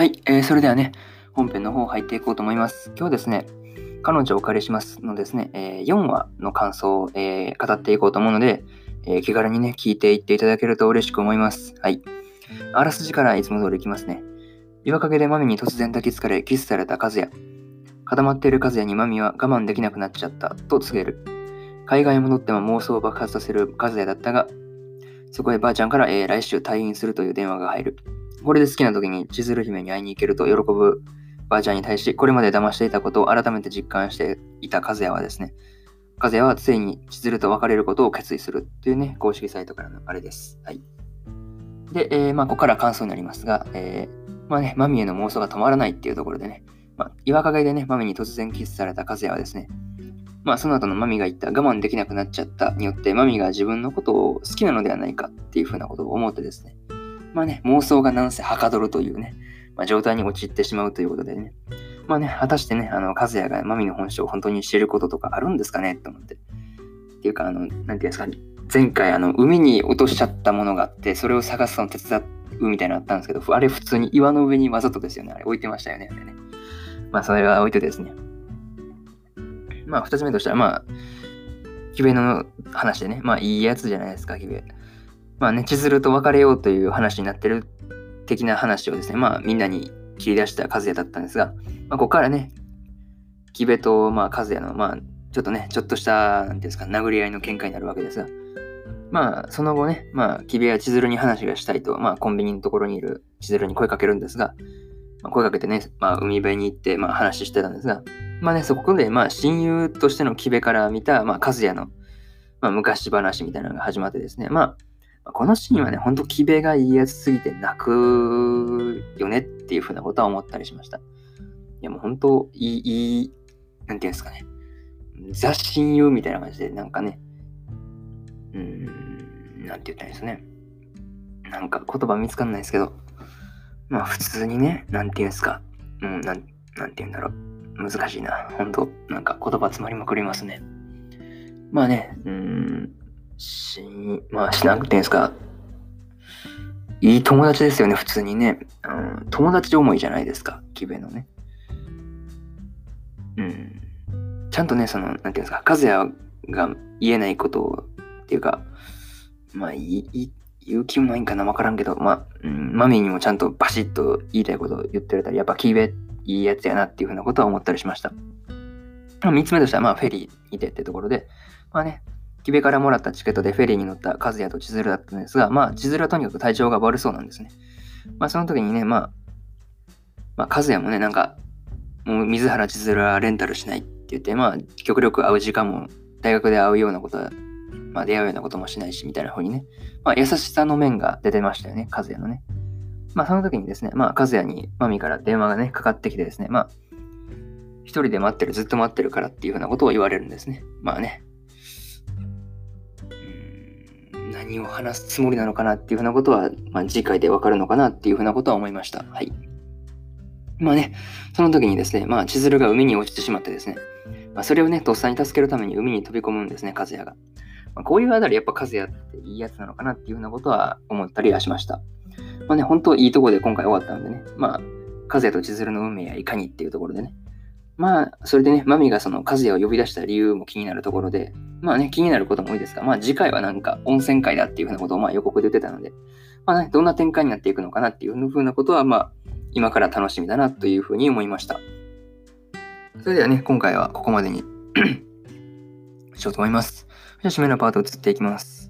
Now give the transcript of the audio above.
はい、えーそれではね、本編の方入っていこうと思います。今日はですね、彼女をお借りしますのですね、えー4話の感想を、えー語っていこうと思うので、えー気軽にね、聞いていっていただけると嬉しく思います。はい。あらすじからいつも通りいきますね。岩陰でマミに突然抱きつかれ、キスされた和也。固まっている和也にマミは我慢できなくなっちゃったと告げる。海外へ戻っても妄想を爆発させる和也だったが、そこへばあちゃんから、えー来週退院するという電話が入る。これで好きな時に千鶴姫に会いに行けると喜ぶばあちゃんに対し、これまで騙していたことを改めて実感していた和也はですね、和也はついに千鶴と別れることを決意するというね、公式サイトからのあれです。はい。で、えーまあ、ここから感想になりますが、えーまあね、マミへの妄想が止まらないっていうところでね、まあ、岩陰でね、マミに突然キスされた和也はですね、まあ、その後のマミが言った我慢できなくなっちゃったによって、マミが自分のことを好きなのではないかっていうふうなことを思ってですね、まあね、妄想がなんせはかどるというね、まあ、状態に陥ってしまうということでね、まあね、果たしてね、あの、和也がマミの本性を本当に知ることとかあるんですかねと思って。っていうか、あの、なんていうんですか、ね前回、あの、海に落としちゃったものがあって、それを探すのを手伝うみたいなのあったんですけど、あれ普通に岩の上にわざとですよね。あれ置いてましたよね。あれね。まあ、それは置いてですね。まあ、二つ目としては、まあ、キベの話でね、まあ、いいやつじゃないですか、キベ。まあね、千鶴と別れようという話になってる的な話をですね、まあ、みんなに切り出した和也だったんですが、まあ、ここからね、キベと、まあ、和也の、まあ、ちょっとね、ちょっとした、なんていうんですか、殴り合いの喧嘩になるわけですが、まあ、その後ね、まあ、キベは千鶴に話がしたいと、まあ、コンビニのところにいる千鶴に声かけるんですが、まあ、声かけてね、まあ、海辺に行って、まあ、話してたんですが、まあね、そこで、まあ、親友としてのキベから見た、まあ、和也の、まあ、昔話みたいなのが始まってですね、まあ、このシーンはね、ほんとキベがいいやつすぎて泣くよねっていうふうなことは思ったりしました。いやもう本当いい、いい、なんていうんですかね。ザ親友みたいな感じで、なんかね、うーん、なんて言ったらいいですね。なんか言葉見つかんないですけど、まあ普通にね、なんていうんですか。うん、なん、なんて言うんだろう。難しいな。本当なんか言葉詰まりまくりますね。まあね、うーん、し、まあしなくていいんですか？いい友達ですよね、普通にね。うん、友達思いじゃないですか、キベのね。うん。ちゃんとね、その、なんていうんですか、和也が言えないことを、っていうか、まあ、いい、言う気もないんかな、わからんけど、まあ、うん、マミーにもちゃんとバシッと言いたいことを言ってくれたり、やっぱキベいいやつやなっていうふうなことは思ったりしました。まあ三つ目としては、まあ、フェリーにてってところで、まあね、キベからもらったチケットでフェリーに乗った和也と千鶴だったんですが、まあ、千鶴はとにかく体調が悪そうなんですね。まあ、その時にね、まあ、まあ、和也もね、なんか、もう水原千鶴はレンタルしないって言って、まあ、極力会う時間も、大学で会うようなことは、まあ、出会うようなこともしないし、みたいな風にね、まあ、優しさの面が出てましたよね、和也のね。まあ、その時にですね、まあ、和也にマミから電話がね、かかってきてですね、まあ、一人で待ってる、ずっと待ってるからっていうふうなことを言われるんですね。まあね、を話すつもりなのかなっていうふうなことは、まあ、次回でわかるのかなっていうふうなことは思いました。はい。まあね、その時にですね、まあ、千鶴が海に落ちてしまってですね、まあ、それをね、とっさに助けるために海に飛び込むんですね、和也が。まあ、こういうあたり、やっぱ和也っていいやつなのかなっていうふうなことは思ったりはしました。まあね、本当いいとこで今回終わったんでね、まあ、和也と千鶴の運命やいかにっていうところでね、まあ、それでね、マミがその和也を呼び出した理由も気になるところで、まあね、気になることも多いですが、まあ次回はなんか温泉会だっていうふうなことをまあ予告で言ってたので、まあね、どんな展開になっていくのかなっていうふうなことは、まあ、今から楽しみだなというふうに思いました。それではね、今回はここまでに しようと思います。じゃあ、締めのパート移っていきます。